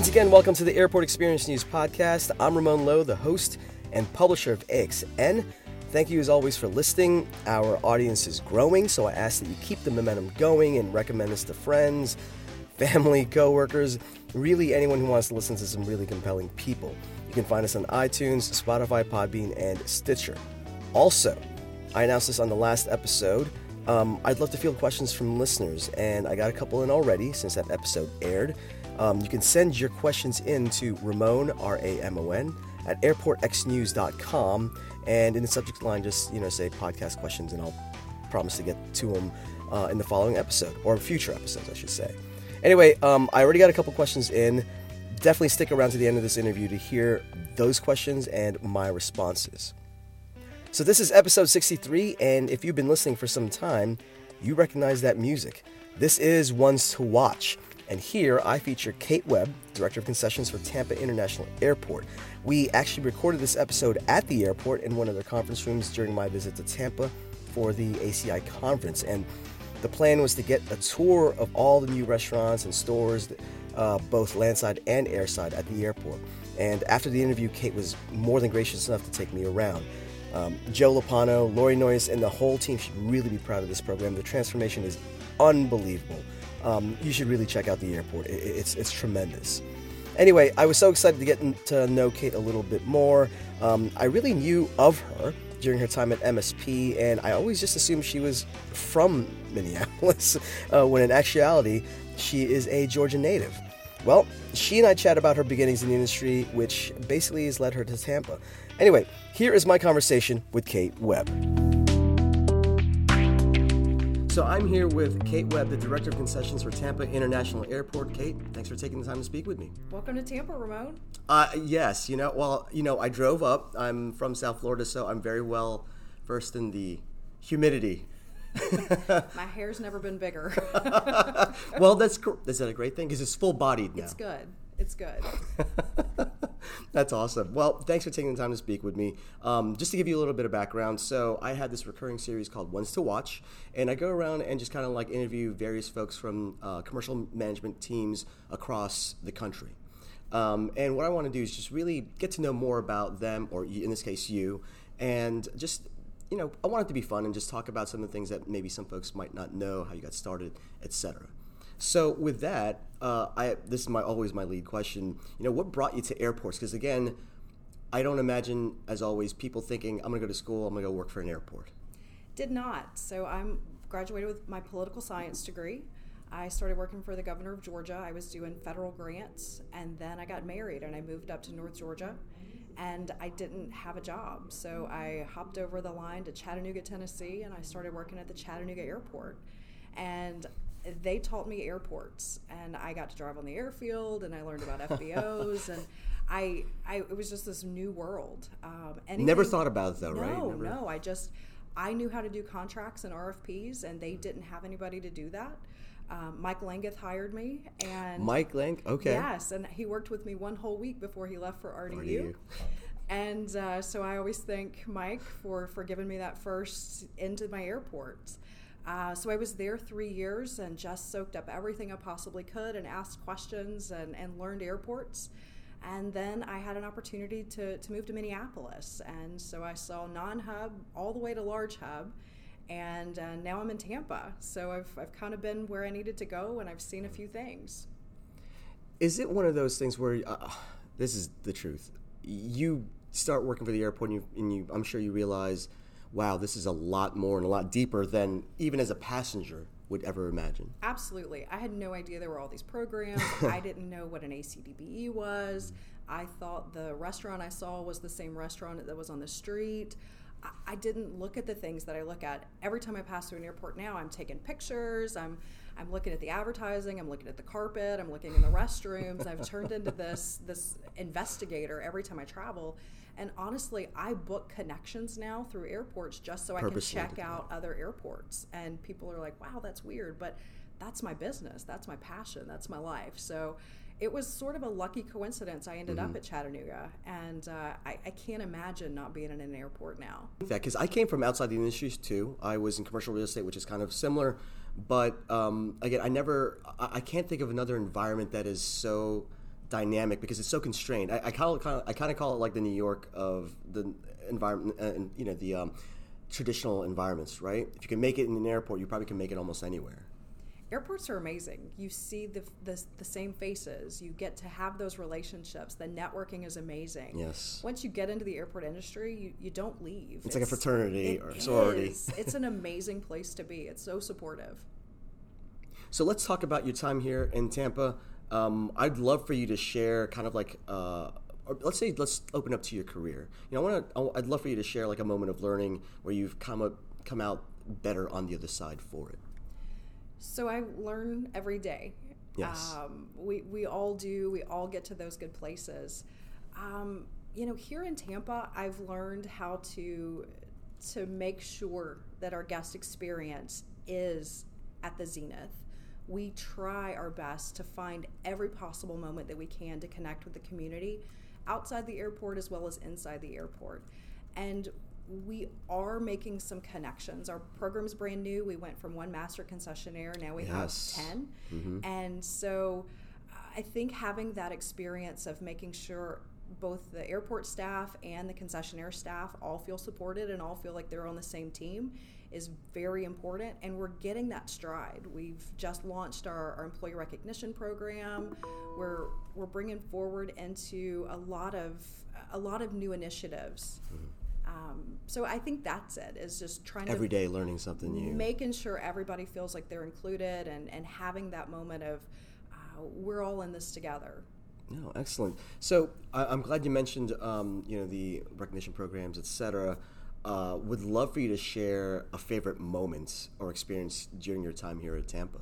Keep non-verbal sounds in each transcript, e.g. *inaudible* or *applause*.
Once again, welcome to the Airport Experience News Podcast. I'm Ramon Lowe, the host and publisher of AXN. Thank you as always for listening. Our audience is growing, so I ask that you keep the momentum going and recommend us to friends, family, *laughs* coworkers, really anyone who wants to listen to some really compelling people. You can find us on iTunes, Spotify, Podbean, and Stitcher. Also, I announced this on the last episode. Um, I'd love to field questions from listeners, and I got a couple in already since that episode aired. Um, you can send your questions in to Ramon, R A M O N, at airportxnews.com. And in the subject line, just you know, say podcast questions, and I'll promise to get to them uh, in the following episode, or future episodes, I should say. Anyway, um, I already got a couple questions in. Definitely stick around to the end of this interview to hear those questions and my responses. So, this is episode 63, and if you've been listening for some time, you recognize that music. This is Ones to Watch. And here I feature Kate Webb, Director of Concessions for Tampa International Airport. We actually recorded this episode at the airport in one of their conference rooms during my visit to Tampa for the ACI conference. And the plan was to get a tour of all the new restaurants and stores, uh, both landside and airside, at the airport. And after the interview, Kate was more than gracious enough to take me around. Um, Joe Lopano, Lori Noyes, and the whole team should really be proud of this program. The transformation is unbelievable um, you should really check out the airport. It, it's, it's tremendous. Anyway, I was so excited to get to know Kate a little bit more. Um, I really knew of her during her time at MSP, and I always just assumed she was from Minneapolis, *laughs* uh, when in actuality, she is a Georgia native. Well, she and I chat about her beginnings in the industry, which basically has led her to Tampa. Anyway, here is my conversation with Kate Webb. So I'm here with Kate Webb, the Director of Concessions for Tampa International Airport. Kate, thanks for taking the time to speak with me. Welcome to Tampa, Ramon. Uh, yes, you know, well, you know, I drove up. I'm from South Florida, so I'm very well versed in the humidity. *laughs* My hair's never been bigger. *laughs* well, that's is that a great thing? Because it's full bodied now. It's good. It's good. *laughs* That's awesome. Well, thanks for taking the time to speak with me. Um, just to give you a little bit of background, so I had this recurring series called Ones to Watch, and I go around and just kind of like interview various folks from uh, commercial management teams across the country. Um, and what I want to do is just really get to know more about them, or in this case, you, and just you know, I want it to be fun and just talk about some of the things that maybe some folks might not know, how you got started, etc. So with that, uh, I this is my always my lead question. You know, what brought you to airports? Because again, I don't imagine, as always, people thinking I'm going to go to school, I'm going to go work for an airport. Did not. So I'm graduated with my political science degree. I started working for the governor of Georgia. I was doing federal grants, and then I got married and I moved up to North Georgia. And I didn't have a job, so I hopped over the line to Chattanooga, Tennessee, and I started working at the Chattanooga airport. And they taught me airports and I got to drive on the airfield and I learned about *laughs* FBOs and I, I it was just this new world. Um, anything, Never thought about it though, no, right? No, no. I just I knew how to do contracts and RFPs and they didn't have anybody to do that. Um, Mike Langeth hired me, and Mike Lang, okay, yes, and he worked with me one whole week before he left for RDU. RDU. And uh, so I always thank Mike for for giving me that first into my airports. Uh, so I was there three years and just soaked up everything I possibly could and asked questions and, and learned airports. And then I had an opportunity to, to move to Minneapolis. And so I saw non hub all the way to large hub. And uh, now I'm in Tampa. So I've, I've kind of been where I needed to go and I've seen a few things. Is it one of those things where uh, this is the truth? You start working for the airport and, you, and you, I'm sure you realize wow, this is a lot more and a lot deeper than even as a passenger would ever imagine. Absolutely. I had no idea there were all these programs. *laughs* I didn't know what an ACDBE was. I thought the restaurant I saw was the same restaurant that was on the street. I didn't look at the things that I look at every time I pass through an airport now. I'm taking pictures. I'm I'm looking at the advertising. I'm looking at the carpet. I'm looking in the restrooms. I've turned into this *laughs* this investigator every time I travel. And honestly, I book connections now through airports just so I can check out other airports. And people are like, wow, that's weird. But that's my business. That's my passion. That's my life. So it was sort of a lucky coincidence. I ended mm-hmm. up at Chattanooga, and uh, I, I, can't imagine not being in an airport now. Because I came from outside the industries too. I was in commercial real estate, which is kind of similar, but um, again, I never, I, I, can't think of another environment that is so dynamic because it's so constrained. I, I kind of I kind of call it like the New York of the environment, uh, and you know the um, traditional environments, right? If you can make it in an airport, you probably can make it almost anywhere. Airports are amazing. You see the, the, the same faces. You get to have those relationships. The networking is amazing. Yes. Once you get into the airport industry, you, you don't leave. It's, it's like a fraternity or sorority. *laughs* It's an amazing place to be. It's so supportive. So let's talk about your time here in Tampa. Um, I'd love for you to share kind of like, uh, let's say, let's open up to your career. You know, I want to. I'd love for you to share like a moment of learning where you've come up, come out better on the other side for it. So I learn every day. Yes. Um, we we all do. We all get to those good places. Um, you know, here in Tampa, I've learned how to to make sure that our guest experience is at the zenith we try our best to find every possible moment that we can to connect with the community outside the airport as well as inside the airport. And we are making some connections. Our program's brand new. We went from one master concessionaire, now we yes. have 10. Mm-hmm. And so I think having that experience of making sure both the airport staff and the concessionaire staff all feel supported and all feel like they're on the same team is very important and we're getting that stride we've just launched our, our employee recognition program we're we're bringing forward into a lot of a lot of new initiatives mm-hmm. Um, so I think that's it. Is just trying every to every day learning something new, making sure everybody feels like they're included, and and having that moment of uh, we're all in this together. No, excellent. So I, am glad you mentioned um, you know the recognition programs, et cetera. Uh, would love for you to share a favorite moment or experience during your time here at Tampa.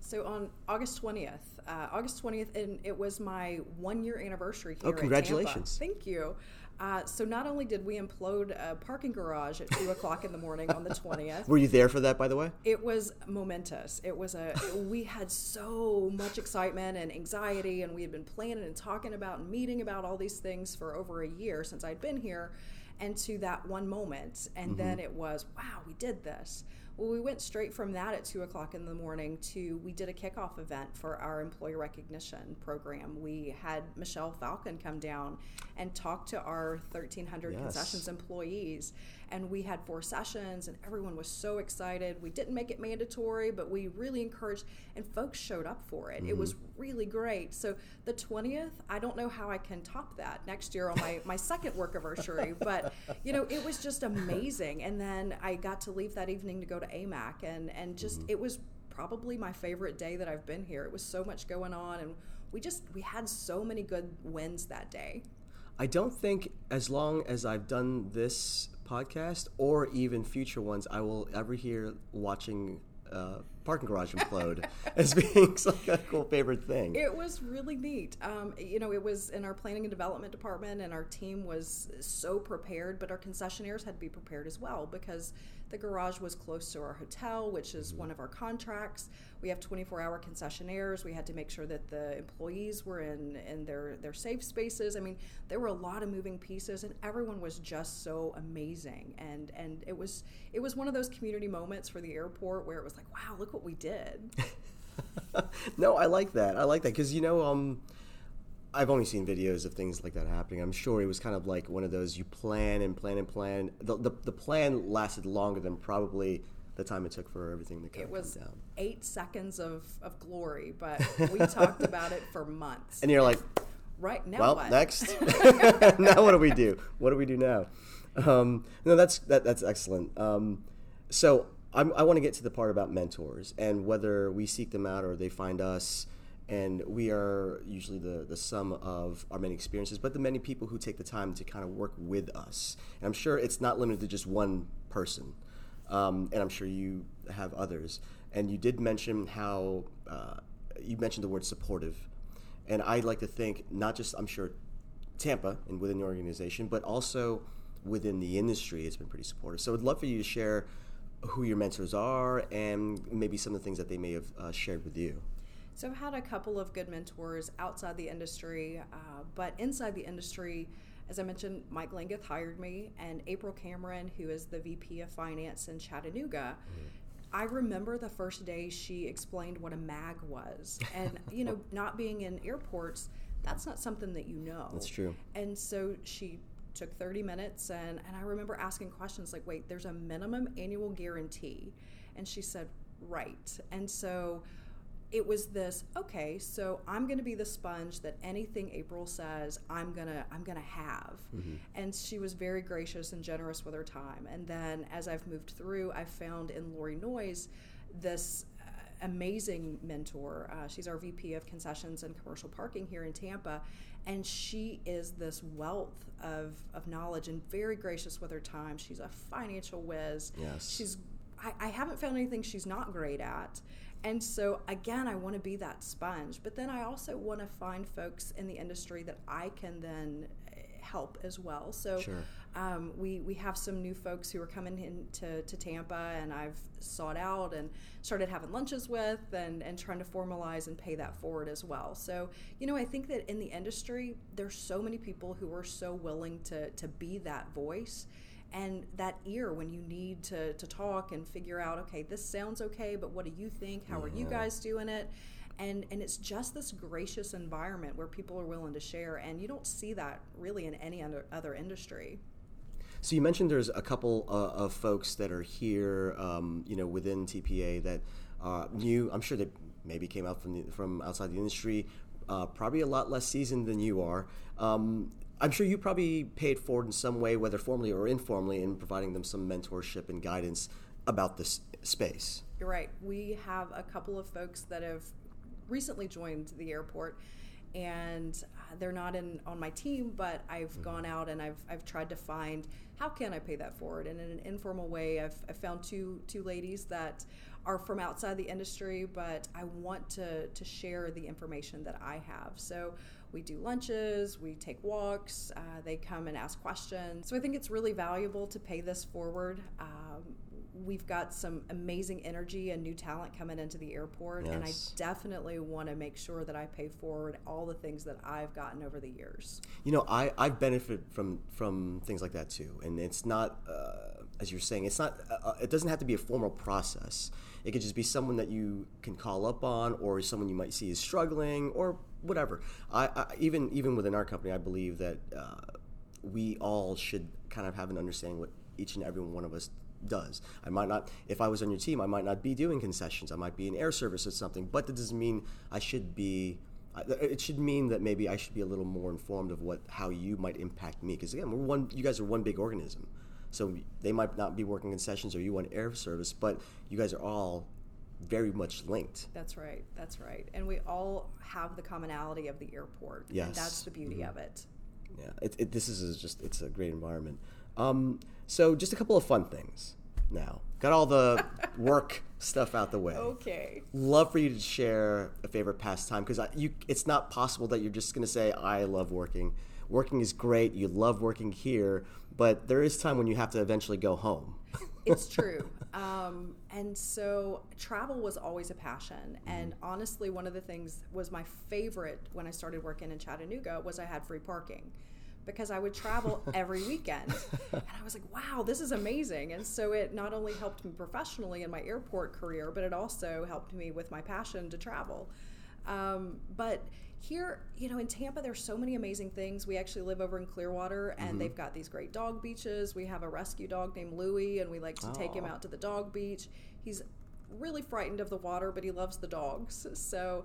So on August 20th, uh, August 20th, and it was my one year anniversary here. Oh, congratulations! Thank you. Uh, so not only did we implode a parking garage at two o'clock in the morning on the *laughs* 20th. Were you there for that, by the way? It was momentous. It was a. we had so much excitement and anxiety, and we had been planning and talking about and meeting about all these things for over a year since I'd been here and to that one moment. And mm-hmm. then it was, wow, we did this. Well, we went straight from that at two o'clock in the morning to we did a kickoff event for our employee recognition program. We had Michelle Falcon come down and talk to our 1,300 yes. concessions employees and we had four sessions and everyone was so excited. We didn't make it mandatory but we really encouraged and folks showed up for it. Mm-hmm. it was really great. So the 20th i don't know how i can top that next year on my, my second work anniversary *laughs* but you know it was just amazing. And then i got to leave that evening to go to amac and and just mm-hmm. it was probably my favorite day that i've been here. It was so much going on and we just we had so many good wins that day. I don't think as long as I've done this podcast or even future ones, I will ever hear watching uh, parking garage implode *laughs* as being like a cool favorite thing. It was really neat. Um, you know, it was in our planning and development department, and our team was so prepared, but our concessionaires had to be prepared as well because the garage was close to our hotel, which is mm-hmm. one of our contracts. We have 24 hour concessionaires. We had to make sure that the employees were in, in their, their safe spaces. I mean, there were a lot of moving pieces, and everyone was just so amazing. And, and it, was, it was one of those community moments for the airport where it was like, wow, look what we did. *laughs* no, I like that. I like that because, you know, um, I've only seen videos of things like that happening. I'm sure it was kind of like one of those you plan and plan and plan. The, the, the plan lasted longer than probably the time it took for everything to kind it was come down. eight seconds of, of glory, but we talked about it for months. And you're like, right now, well, what? next. *laughs* *laughs* now what do we do? What do we do now? Um, no, that's that, that's excellent. Um, so I'm, i want to get to the part about mentors and whether we seek them out or they find us and we are usually the, the sum of our many experiences but the many people who take the time to kind of work with us. And i'm sure it's not limited to just one person um, and i'm sure you have others. And you did mention how uh, you mentioned the word supportive. And i'd like to think not just i'm sure tampa and within the organization but also within the industry it's been pretty supportive. So i'd love for you to share who your mentors are and maybe some of the things that they may have uh, shared with you so I've had a couple of good mentors outside the industry, uh, but inside the industry, as I mentioned, Mike Langeth hired me, and April Cameron, who is the VP of Finance in Chattanooga. Mm-hmm. I remember the first day she explained what a mag was, and you know, *laughs* not being in airports, that's not something that you know. That's true. And so she took 30 minutes and, and I remember asking questions like, wait, there's a minimum annual guarantee. And she said, right. And so it was this okay so i'm going to be the sponge that anything april says i'm going to i'm going to have. Mm-hmm. and she was very gracious and generous with her time. And then as i've moved through i've found in lori noyes this uh, amazing mentor. Uh, she's our vp of concessions and commercial parking here in tampa. And she is this wealth of, of knowledge and very gracious with her time. She's a financial whiz. Yes. She's I, I haven't found anything she's not great at and so, again, I want to be that sponge, but then I also want to find folks in the industry that I can then eh, help as well. So, sure. um, we, we have some new folks who are coming into to Tampa, and I've sought out and started having lunches with and, and trying to formalize and pay that forward as well. So, you know, I think that in the industry, there's so many people who are so willing to, to be that voice and that ear when you need to, to talk and figure out okay this sounds okay but what do you think? How are you guys doing it? And and it's just this gracious environment where people are willing to share and you don't see that really in any other industry. So you mentioned there's a couple uh, of folks that are here um, you know within tpa that uh, new i'm sure that maybe came out from the, from outside the industry uh, probably a lot less seasoned than you are. Um, I'm sure you probably paid forward in some way, whether formally or informally, in providing them some mentorship and guidance about this space. You're right. We have a couple of folks that have recently joined the airport, and uh, they're not in on my team, but I've mm-hmm. gone out and I've, I've tried to find how can I pay that forward. And in an informal way, I've, I've found two two ladies that are from outside the industry, but I want to to share the information that I have. So we do lunches, we take walks, uh, they come and ask questions. So I think it's really valuable to pay this forward. Um, we've got some amazing energy and new talent coming into the airport yes. and i definitely want to make sure that i pay forward all the things that i've gotten over the years you know i i've benefited from from things like that too and it's not uh, as you're saying it's not uh, uh it doesn't have to be a formal process it could just be someone that you can call up on or someone you might see is struggling or whatever. I, I even even within our company, I believe that uh, we all should kind of have an understanding what each and every one of us does. I might not, if I was on your team, I might not be doing concessions. I might be in air service or something, but that doesn't mean I should be. It should mean that maybe I should be a little more informed of what how you might impact me. Because again, we're one. You guys are one big organism, so they might not be working concessions or you on air service, but you guys are all very much linked. That's right. That's right. And we all have the commonality of the airport. Yes. And that's the beauty mm-hmm. of it. Yeah. It, it, this is just, it's a great environment. Um, so just a couple of fun things now. Got all the *laughs* work stuff out the way. Okay. Love for you to share a favorite pastime because you, it's not possible that you're just going to say, I love working. Working is great. You love working here, but there is time when you have to eventually go home. it's true. Um, and so travel was always a passion. And honestly, one of the things was my favorite when I started working in Chattanooga was I had free parking because I would travel *laughs* every weekend. And I was like, wow, this is amazing. And so it not only helped me professionally in my airport career, but it also helped me with my passion to travel. Um, but here, you know, in Tampa, there's so many amazing things. We actually live over in Clearwater, and mm-hmm. they've got these great dog beaches. We have a rescue dog named Louie, and we like to take him out to the dog beach. He's really frightened of the water, but he loves the dogs. *laughs* So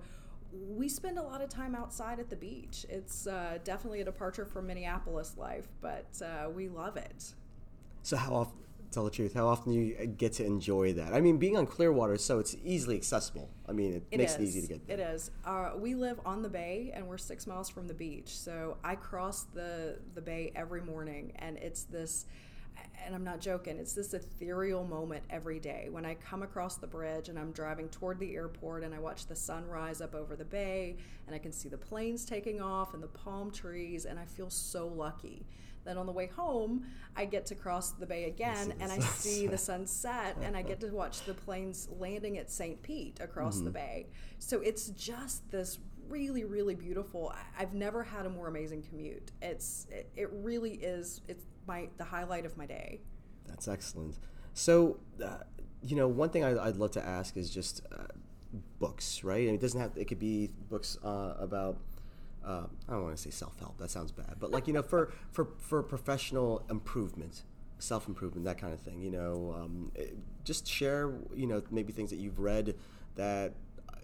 we spend a lot of time outside at the beach. It's uh, definitely a departure from Minneapolis life, but uh, we love it. So how often? Tell the truth, how often you uh, get to enjoy that? I mean, being on Clearwater, so it's easily accessible. I mean, it, it makes is. it easy to get there. It is. Uh, we live on the bay, and we're six miles from the beach. So I cross the the bay every morning, and it's this. And I'm not joking. It's this ethereal moment every day when I come across the bridge and I'm driving toward the airport and I watch the sun rise up over the bay and I can see the planes taking off and the palm trees and I feel so lucky. Then on the way home, I get to cross the bay again and I see the sunset and I get to watch the planes landing at St. Pete across mm-hmm. the bay. So it's just this really really beautiful i've never had a more amazing commute it's it, it really is it's my the highlight of my day that's excellent so uh, you know one thing I, would love to ask is just uh, books right and it doesn't have it could be books uh, about uh, I don't want to say self help. That sounds bad, but like you know, for for for professional improvement, self improvement, that kind of thing. You know, um, eh, just share. You know, maybe things that you've read that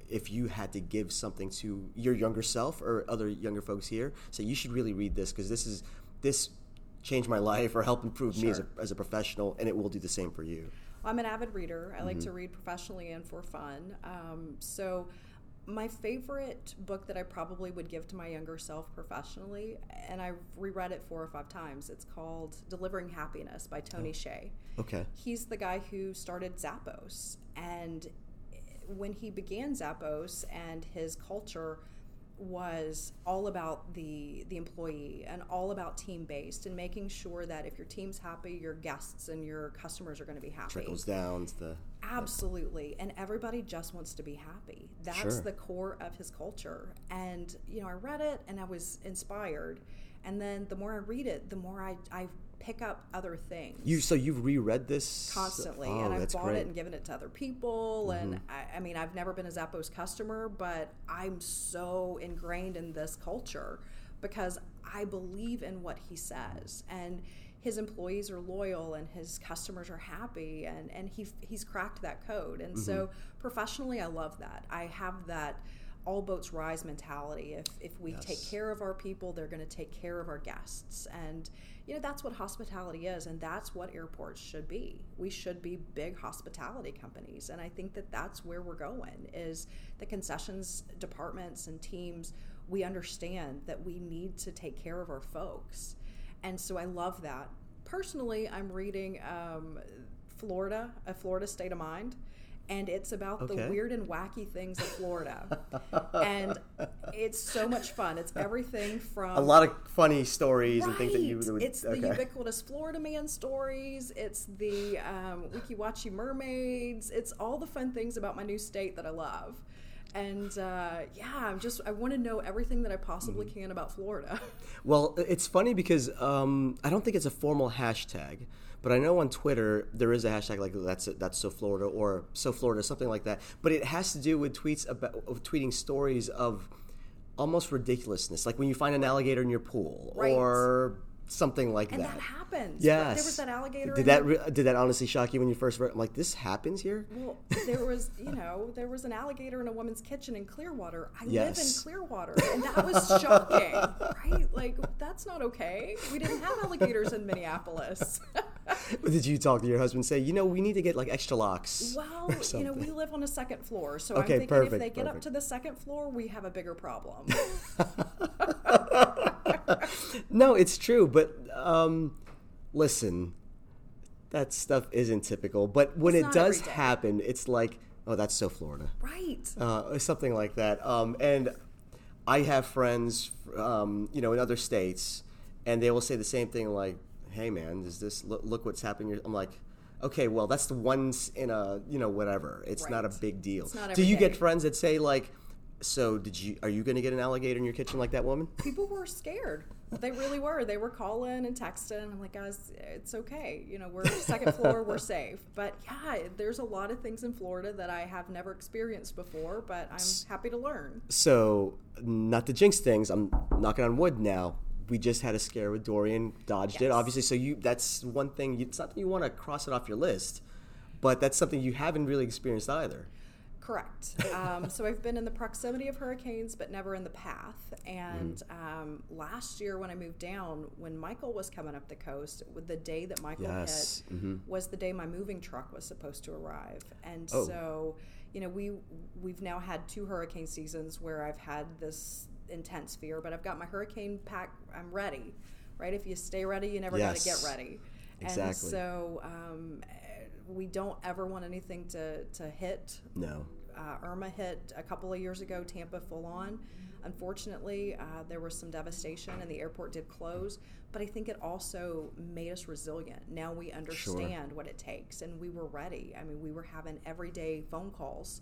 if you had to give something to your younger self or other younger folks here, say you should really read this because this is this changed my life or help improve sure. me as a, as a professional, and it will do the same for you. I'm an avid reader. I mm-hmm. like to read professionally and for fun. Um, so my favorite book that I probably would give to my younger self professionally, and I've reread it four or five times. It's called Delivering Happiness by Tony oh. Hsieh. Okay. He's the guy who started Zappos. And when he began Zappos and his culture, was all about the the employee and all about team based and making sure that if your team's happy your guests and your customers are going to be happy. Trickles down to the absolutely. And everybody just wants to be happy. That's sure. the core of his culture. And you know i read it and i was inspired. And then the more i read it the more i i pick up other things. You so you've reread this constantly, oh, and I've bought great. it and given it to other people. Mm-hmm. And I, I, mean, I've never been a Zappos customer, but I'm so ingrained in this culture because I believe in what he says, and his employees are loyal, and his customers are happy, and and he he's cracked that code. And mm-hmm. so professionally, I love that. I have that all boats rise mentality. If if we yes. take care of our people, they're going to take care of our guests, and you know that's what hospitality is and that's what airports should be. We should be big hospitality companies and i think that that's where we're going is the concessions departments and teams we understand that we need to take care of our folks. And so i love that. Personally i'm reading um, florida a florida state of mind and it's about okay. the weird and wacky things of Florida. *laughs* and it's so much fun. It's everything from a lot of funny stories right. and things that you would. It's okay. the ubiquitous Florida man stories. It's the um, Weeki Wachee mermaids. It's all the fun things about my new state that I love. And uh, yeah, I'm just I want to know everything that I possibly mm-hmm. can about Florida. *laughs* Well, it's funny because um, I don't think it's a formal hashtag but I know on Twitter there is a hashtag like that's it, that's so Florida or so Florida something like that. But it has to do with tweets about of tweeting stories of almost ridiculousness, like when you find an alligator in your pool right. or something like and that. And that happens. Yes. There was that alligator. Did that re- did that honestly shock you when you first read? I'm like, this happens here. Well, there was you know there was an alligator in a woman's kitchen in Clearwater. I yes. live in Clearwater, and that was shocking, right? Like that's not okay. We didn't have alligators in Minneapolis. *laughs* did you talk to your husband? Say, you know, we need to get like extra locks. Well, you know, we live on a second floor, so okay, I'm thinking perfect, if they get perfect. up to the second floor, we have a bigger problem. *laughs* no, it's true, but um, listen, that stuff isn't typical. But when it's it does happen, it's like, oh, that's so Florida, right? Uh, something like that. Um, and I have friends, um, you know, in other states, and they will say the same thing, like, "Hey, man, is this look, look what's happening?" I'm like. Okay, well, that's the ones in a you know whatever. It's right. not a big deal. Do you get friends that say like, so did you? Are you going to get an alligator in your kitchen like that woman? *laughs* People were scared. They really were. They were calling and texting. I'm like, guys, it's okay. You know, we're second floor, we're *laughs* safe. But yeah, there's a lot of things in Florida that I have never experienced before, but I'm happy to learn. So, not to jinx things, I'm knocking on wood now. We just had a scare with Dorian, dodged yes. it, obviously. So you, that's one thing. It's not that you want to cross it off your list, but that's something you haven't really experienced either. Correct. Um, so I've been in the proximity of hurricanes, but never in the path. And mm. um, last year, when I moved down, when Michael was coming up the coast, the day that Michael yes. hit mm-hmm. was the day my moving truck was supposed to arrive. And oh. so, you know, we we've now had two hurricane seasons where I've had this intense fear, but I've got my hurricane pack. I'm ready. Right? If you stay ready, you never yes. got to get ready. Exactly. And so. Um, we don't ever want anything to, to hit no uh, Irma hit a couple of years ago, Tampa full on. Unfortunately, uh, there was some devastation and the airport did close, but I think it also made us resilient. Now we understand sure. what it takes and we were ready. I mean, we were having everyday phone calls.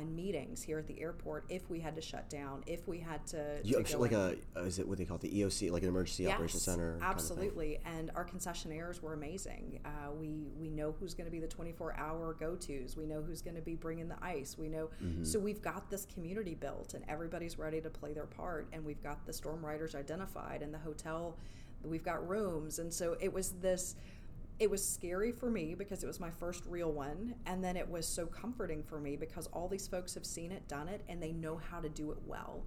And meetings here at the airport if we had to shut down, if we had to, You, to like in. a is it what they call it, the EOC, like an emergency operations Yes, center? kind of? Absolutely, and our concessionaires were amazing. Uh, we we know who's going to be the 24 hour go tos. We know who's going to be bringing the ice. We know, Mm-hmm. so we've got this community built, and everybody's ready to play their part. And we've got the storm riders identified, and the hotel. We've got rooms, and so it was this. It was scary for me because it was my first real one, and then it was so comforting for me because all these folks have seen it, done it, and they know how to do it well.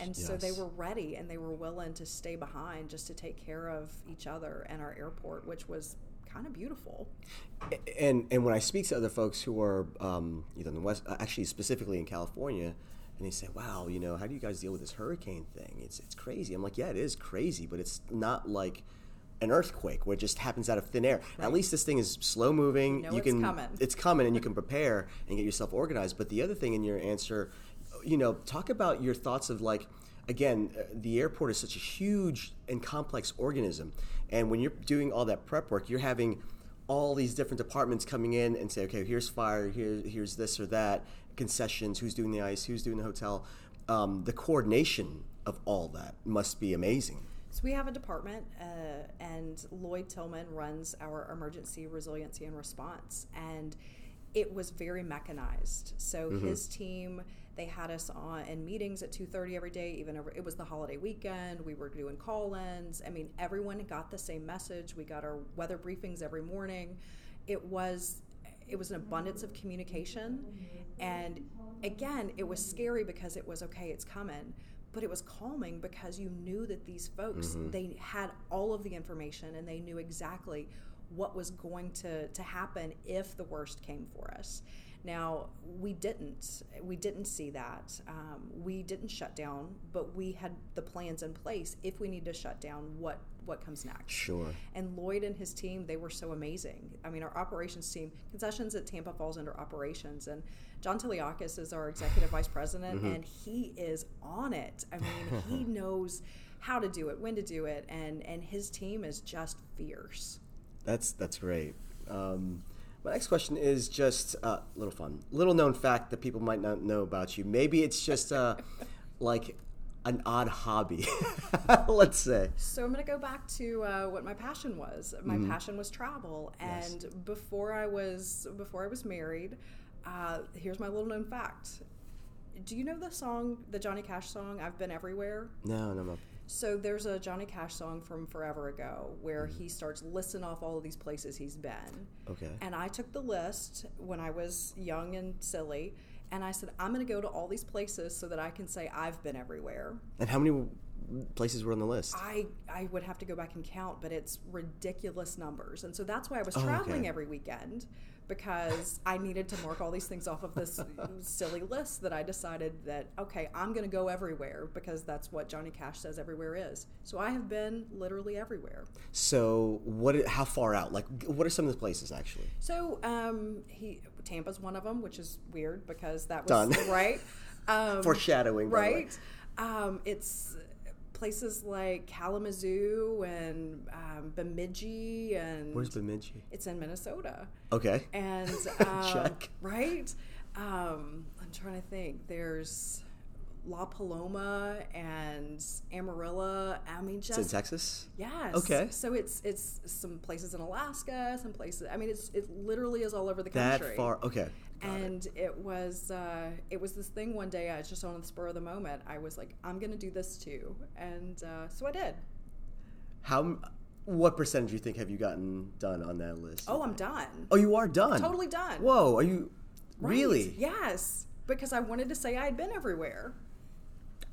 And so they were ready and they were willing to stay behind just to take care of each other and our airport, which was kind of beautiful. and and when I speak to other folks who are um, either in the west, uh, actually specifically in California, and they say, "Wow, you know, how do you guys deal with this hurricane thing? It's it's crazy." I'm like, "Yeah, it is crazy, but it's not like." An earthquake where it just happens out of thin air. At least this thing is slow moving. know you it's can coming. it's coming and you *laughs* can prepare and get yourself organized. But the other thing in your answer, you know, talk about your thoughts of like, again, uh, the airport is such a huge and complex organism. And when you're doing all that prep work, you're having all these different departments coming in and say, okay, here's fire, here, here's this or that, concessions, who's doing the ice, who's doing the hotel. Um, the coordination of all that must be amazing. So we have a department, uh, and Lloyd Tillman runs our emergency resiliency and response, and it was very mechanized. So his team, they had us on in meetings at two thirty every day. Even over, it was the holiday weekend. We were doing call-ins. I mean, everyone got the same message. We got our weather briefings every morning. It was it was an abundance of communication, and again, it was scary because it was okay. It's coming but it was calming because you knew that these folks they had all of the information and they knew exactly what was going to, to happen if the worst came for us. Now we didn't we didn't see that. Um, we didn't shut down but we had the plans in place if we need to shut down what what comes next Sure. and Lloyd and his team, they were so amazing. I mean, our operations team, concessions at Tampa falls under operations, and John Tiliakis is our executive vice president, and he is on it. I mean, he *laughs* knows how to do it, when to do it, and and his team is just fierce. That's that's great. Um, my next question is just a uh, little fun, little known fact that people might not know about you. Maybe it's just uh, like an odd hobby, *laughs* let's say. So I'm going to go back to uh, what my passion was. My passion was travel, and Yes. before I was before I was married, uh, here's my little known fact. Do you know the song, the Johnny Cash song, "I've Been Everywhere"? No, no, no. So there's a Johnny Cash song from forever ago where he starts listing off all of these places he's been. Okay. And I took the list when I was young and silly, and I said, I'm going to go to all these places so that I can say I've been everywhere. And how many places were on the list? I, I would have to go back and count, but it's ridiculous numbers. And so that's why I was Oh, traveling okay. every weekend because I needed to mark all these things off of this silly list that I decided that, okay, I'm going to go everywhere because that's what Johnny Cash says everywhere is. So I have been literally everywhere. So, what? How far out? Like, what are some of the places actually? So um, he Tampa's one of them, which is weird because that was Done. *laughs* right. Um, Foreshadowing, by the way. right? Um, it's places like Kalamazoo and um, Bemidji, and Where's Bemidji? it's in Minnesota. Okay. And *laughs* um, Check. right, um, I'm trying to think. There's La Paloma and Amarillo. I mean, It's in Texas. Yes. Okay. So it's it's some places in Alaska, some places. I mean, it's it literally is all over the country. That far. Okay. Got. And it. was uh, it was this thing one day. I was just on the spur of the moment. I was like, I'm gonna do this too, and uh, so I did. How? What percentage do you think have you gotten done on that list? Oh, I'm done. Oh, you are done. Totally done. Whoa. Are you? Right. Really? Yes. Because I wanted to say I had been everywhere.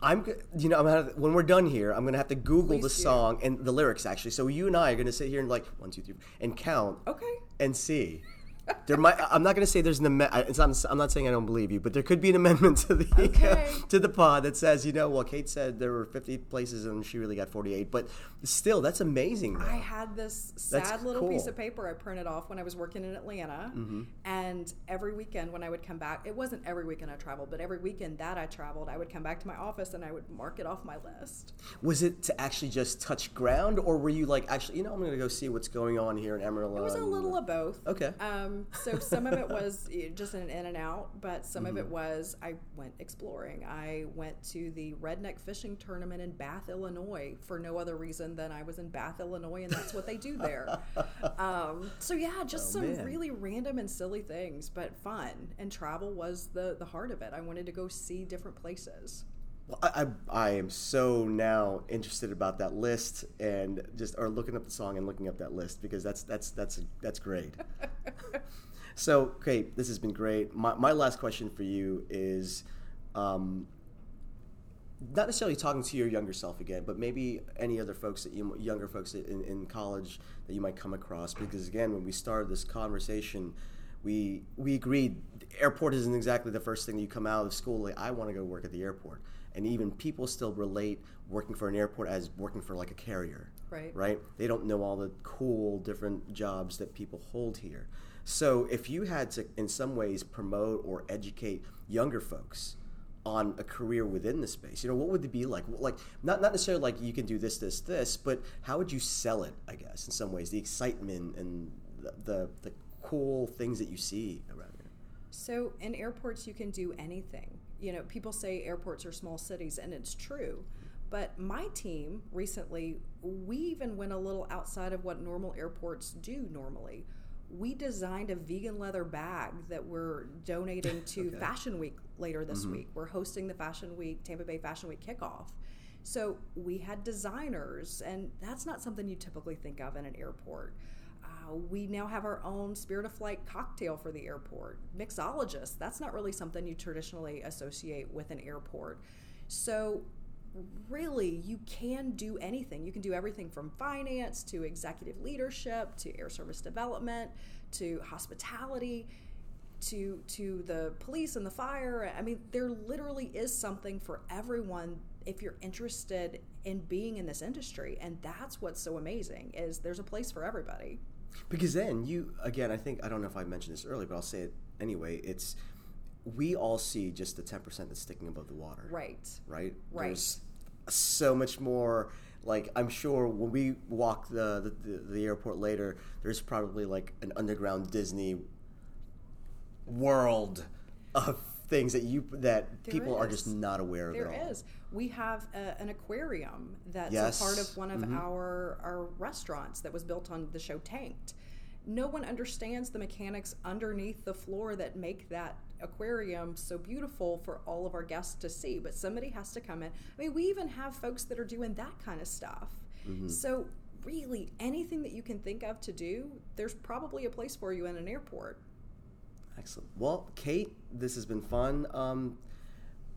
I'm, you know, I'm gonna, when we're done here, I'm gonna have to Google the do. song and the lyrics actually. So you and I are gonna sit here and like one, two, three, and count Okay. and see. There might. I'm not gonna say there's an amendment. I'm not saying I don't believe you, but there could be an amendment to the Okay. to the pod that says, you know, well, Kate said there were 50 places and she really got 48. But still, that's amazing. Though. I had this That's sad little piece of paper I printed off when I was working in Atlanta. Mm-hmm. And every weekend when I would come back, it wasn't every weekend I traveled, but every weekend that I traveled, I would come back to my office and I would mark it off my list. Was it to actually just touch ground, or were you like, actually, you know, I'm gonna go see what's going on here in Amarillo? It was a little of both. Okay. Um, Um, so some of it *laughs* was just an in and out, but some mm-hmm. of it mm-hmm. was I went exploring. I went to the redneck fishing tournament in Bath, Illinois, for no other reason than I was in Bath, Illinois, and that's what they do there. *laughs* um, so yeah, just oh, some man. really random and silly things, but fun. And travel was the the heart of it. I wanted to go see different places. Well, I, I, I am so now interested about that list and just or looking up the song and looking up that list because that's that's that's that's great. *laughs* so, okay, this has been great. My my last question for you is, um, not necessarily talking to your younger self again, but maybe any other folks that you younger folks in, in college that you might come across. Because again, when we started this conversation, we we agreed the airport isn't exactly the first thing you come out of school. Like I want to go work at the airport and even people still relate working for an airport as working for like a carrier. Right. Right? They don't know all the cool different jobs that people hold here. So if you had to in some ways promote or educate younger folks on a career within the space you know what would it be like? Like not not necessarily like you can do this this this but how would you sell it i guess in some ways? The excitement and the the, the cool things that you see around so in airports you can do anything you know, people say airports are small cities, and it's true. But my team recently, we even went a little outside of what normal airports do normally. We designed a vegan leather bag that we're donating *laughs* to okay. Fashion Week later this mm-hmm. week. We're hosting the Fashion Week, Tampa Bay Fashion Week kickoff. So we had designers, and that's not something you typically think of in an airport. Uh, we now have our own Spirit of Flight cocktail for the airport. Mixologist, that's not really something you traditionally associate with an airport. So, really, you can do anything. You can do everything from finance to executive leadership to air service development to hospitality to to the police and the fire. I mean, there literally is something for everyone if you're interested in being in this industry and that's what's so amazing is there's a place for everybody because then you again, I think I don't know if I mentioned this earlier, but I'll say it anyway. It's we all see just the ten percent that's sticking above the water. Right. Right. Right. There's so much more. Like I'm sure when we walk the, the the airport later, there's probably like an underground Disney world of things that you that there people is. are just not aware of. There is. We have a, an aquarium that's yes. a part of one of mm-hmm. our our restaurants that was built on the show Tanked. No one understands the mechanics underneath the floor that make that aquarium so beautiful for all of our guests to see. But somebody has to come in. I mean, we even have folks that are doing that kind of stuff. Mm-hmm. So really anything that you can think of to do, there's probably a place for you in an airport. Excellent. Well, Kate, this has been fun. Um,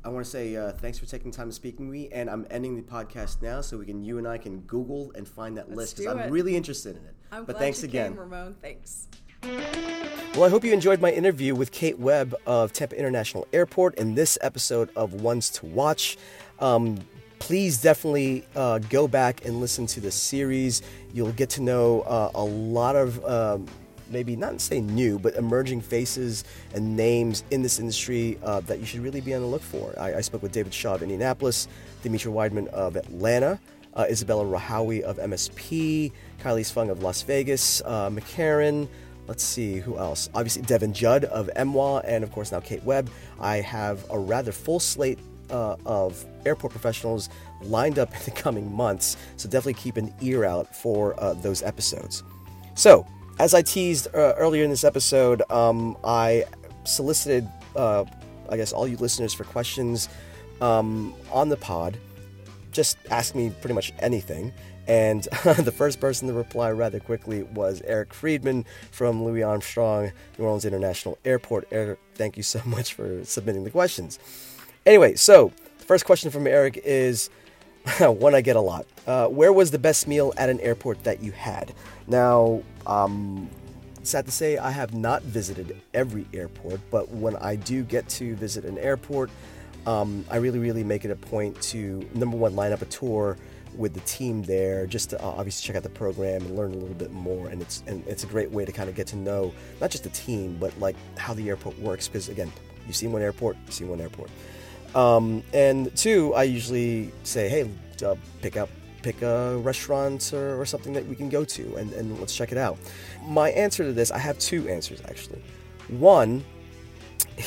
I want to say uh, thanks for taking time to speak with me, and I'm ending the podcast now so we can you and I can Google and find that Let's list because I'm really interested in it. I'm but glad thanks again, came, Ramon. Thanks. Well, I hope you enjoyed my interview with Kate Webb of Tampa International Airport in this episode of Ones to Watch. Um, please definitely uh, go back and listen to the series. You'll get to know uh, a lot of. Um, maybe not say new, but emerging faces and names in this industry uh, that you should really be on the look for. I, I spoke with David Shaw of Indianapolis, Dimitri Weidman of Atlanta, uh, Isabella Rahawi of MSP, Kylie Sfung of Las Vegas, uh, McCarran. Let's see who else. Obviously, Devin Judd of MWA, and of course now Kate Webb. I have a rather full slate uh, of airport professionals lined up *laughs* in the coming months, so definitely keep an ear out for uh, those episodes. So, as I teased uh, earlier in this episode, um, I solicited, uh, I guess, all you listeners for questions um, on the pod. Just ask me pretty much anything. And *laughs* the first person to reply rather quickly was Eric Friedman from Louis Armstrong, New Orleans International Airport. Eric, thank you so *laughs* much for submitting the questions. Anyway, so the first question from Eric is *laughs* one I get a lot. Uh, where was the best meal at an airport that you had? Now, um, sad to say, I have not visited every airport, but when I do get to visit an airport, um, I really, really make it a point to number one, line up a tour with the team there, just to uh, obviously check out the program and learn a little bit more. And it's and it's a great way to kind of get to know not just the team, but like how the airport works. Because again, you've seen one airport, you've seen one airport. Um, and two, I usually say, hey, uh, pick up pick a restaurant or, or something that we can go to and, and let's check it out. My answer to this, I have two answers actually. One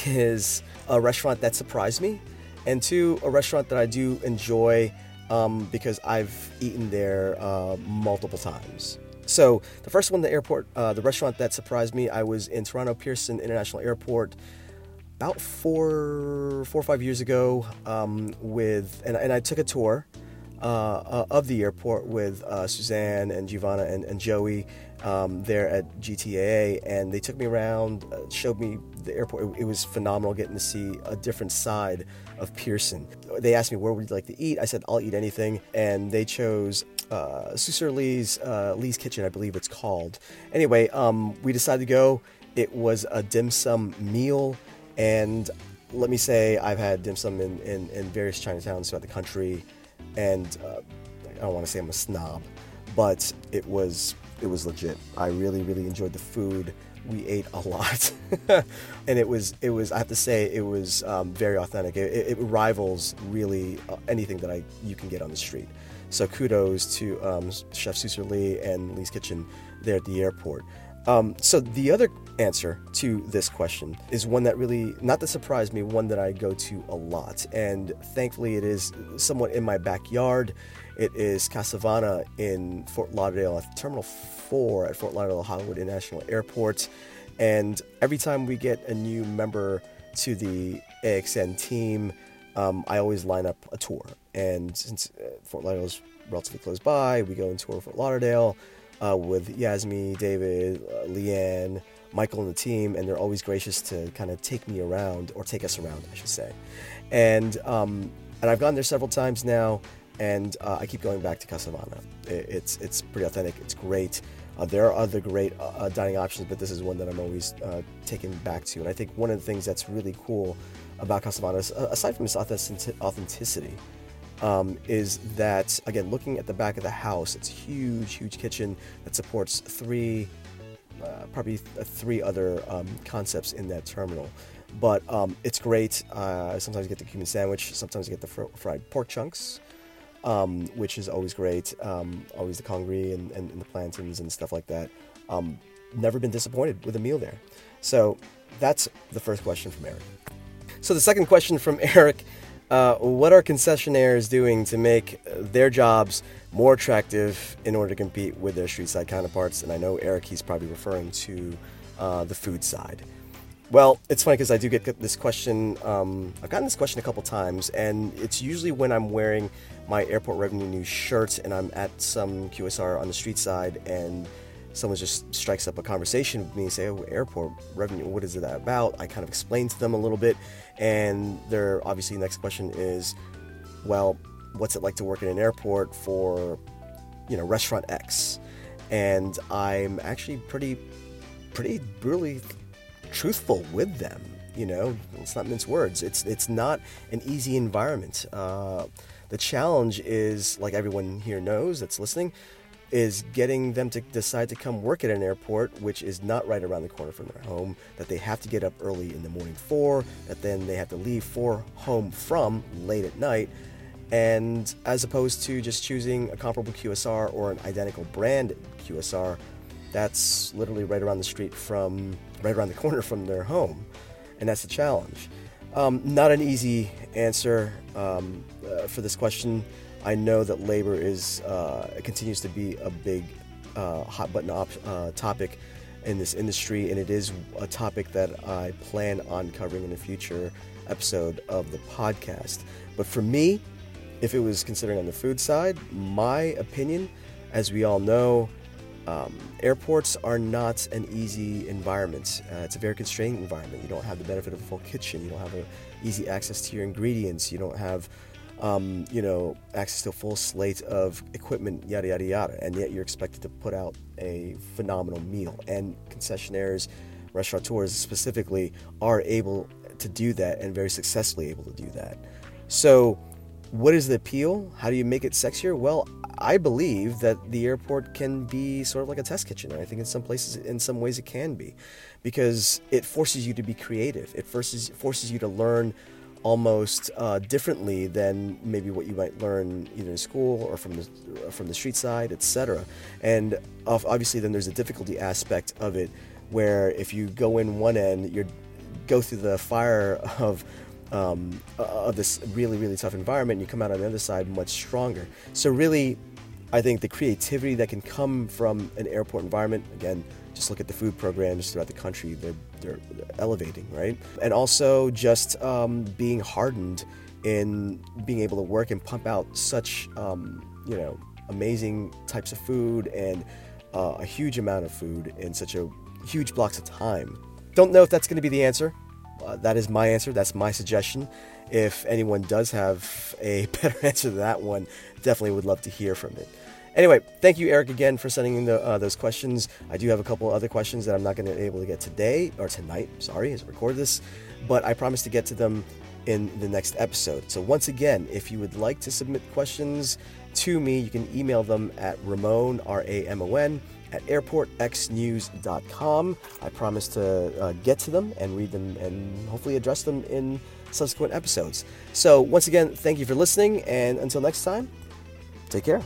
is a restaurant that surprised me, and two, a restaurant that I do enjoy um, because I've eaten there uh, multiple times. So the first one, the airport, uh, the restaurant that surprised me, I was in Toronto Pearson International Airport about four, four or five years ago um, with, and, and I took a tour uh, uh, of the airport with uh, Suzanne and Giovanna and, and Joey um, there at GTAA, and they took me around, uh, showed me the airport. It, it, was phenomenal getting to see a different side of Pearson. They asked me where would you like to eat. I said I'll eat anything, and they chose uh, Susur Lee's uh, Lee's Kitchen, I believe it's called. Anyway, um, we decided to go. It was a dim sum meal, and let me say I've had dim sum in, in, in various Chinatowns throughout the country and uh, I don't want to say I'm a snob, but it was it was legit. I really really enjoyed the food. We ate a lot, *laughs* and it was it was I have to say it was um, very authentic. It, it, rivals really uh, anything that I you can get on the street. So kudos to um, Chef Susur Lee and Lee's Kitchen there at the airport. Um, so the other answer to this question is one that really not that surprised me, one that I go to a lot, and thankfully it is somewhat in my backyard. It is Casavana in Fort Lauderdale at Terminal 4 at Fort Lauderdale Hollywood International Airport. And every time we get a new member to the ARN team, um, I always line up a tour. And since uh, Fort Lauderdale is relatively close by, we go and tour Fort Lauderdale uh, with Yasmi, David, uh, Leanne, Michael, and the team, and they're always gracious to kind of take me around or take us around, I should say. And um, and I've gone there several times now, and uh, I keep going back to Casavana. it's it's pretty authentic. It's great. Uh, there are other great uh, uh, dining options, but this is one that I'm always uh, taken back to. And I think one of the things that's really cool about Casavana, is, aside from its authenticity, um, is that again looking at the back of the house it's huge huge kitchen that supports three uh, probably th- three other um, concepts in that terminal. But um, it's great uh, sometimes you get the Cuban sandwich sometimes you get the fr- fried pork chunks um, which is always great um, always the congri and, and, and, the plantains and stuff like that. Um, never been disappointed with a meal there. So that's the first question from eric. So the second question from *laughs* eric uh, what are concessionaires doing to make their jobs more attractive in order to compete with their street side counterparts? And I know Eric, he's probably referring to uh, the food side. Well, it's funny because I do get this question. Um, I've gotten this question a couple times, and it's usually when I'm wearing my airport revenue news shirt and I'm at some QSR on the street side, and someone just strikes up a conversation with me and say, "Oh, airport revenue, what is it about?" I kind of explain to them a little bit, and their obviously next question is, "Well, what's it like to work in an airport for, you know, restaurant X?" And I'm actually pretty, pretty brutally truthful with them. You know, it's not mince words. It's it's not an easy environment. Uh, the challenge is, like everyone here knows that's listening, is getting them to decide to come work at an airport, which is not right around the corner from their home, that they have to get up early in the morning for, that then they have to leave for home from late at night. And as opposed to just choosing a comparable QSR or an identical brand QSR, that's literally right around the street from, right around the *laughs* corner from their home. And that's the challenge. Um, not an easy answer um, uh, for this question. I know that labor is uh, continues to be a big uh, hot button op- uh, topic in this industry, and it is a topic that I plan on covering in a future episode of the podcast. But for me, if it was considering on the food side, my opinion, as we all know, um, airports are not an easy environment. Uh, it's a very constrained environment. You don't have the benefit of a full kitchen. You don't have a, easy access to your ingredients. You don't have um, you know, access to a full slate of equipment, yada, yada, yada. And yet you're expected to put out a phenomenal meal. And concessionaires, restaurateurs specifically, are able to do that and very successfully able to do that. So, what is the appeal? How do you make it sexier? Well, I believe that the airport can be sort of like a test kitchen. I think in some places, in some ways, it can be, because it forces you to be creative. It forces forces you to learn almost uh, differently than maybe what you might learn either in school or from the from the street side, etc. And obviously, then there's a difficulty aspect of it, where if you go in one end, you go through the fire *laughs* of um, of this really really tough environment, and you come out on the other side much stronger. So really, I think the creativity that can come from an airport environment, again, just look at the food programs throughout the country, they're, they're, elevating, right? And also just um, being hardened in being able to work and pump out such, um, you know, amazing types of food and uh, a huge amount of food in such a huge blocks of time. Don't know if that's going to be the answer. Uh, that is my answer. That's my suggestion. If anyone does have a *laughs* better answer to that one, definitely would love to hear from it. Anyway, thank you, Eric, again for sending in the, uh, those questions. I do have a couple other questions that I'm not going to be able to get today or tonight. Sorry, as I record this, but I promise to get to them in the next episode. So once again, if you would like to submit questions to me, you can email them at Ramon R A M O N at airportxnews.com. I promise to uh, get to them and read them and hopefully address them in subsequent episodes. So once again, thank you for listening, and until next time, take care.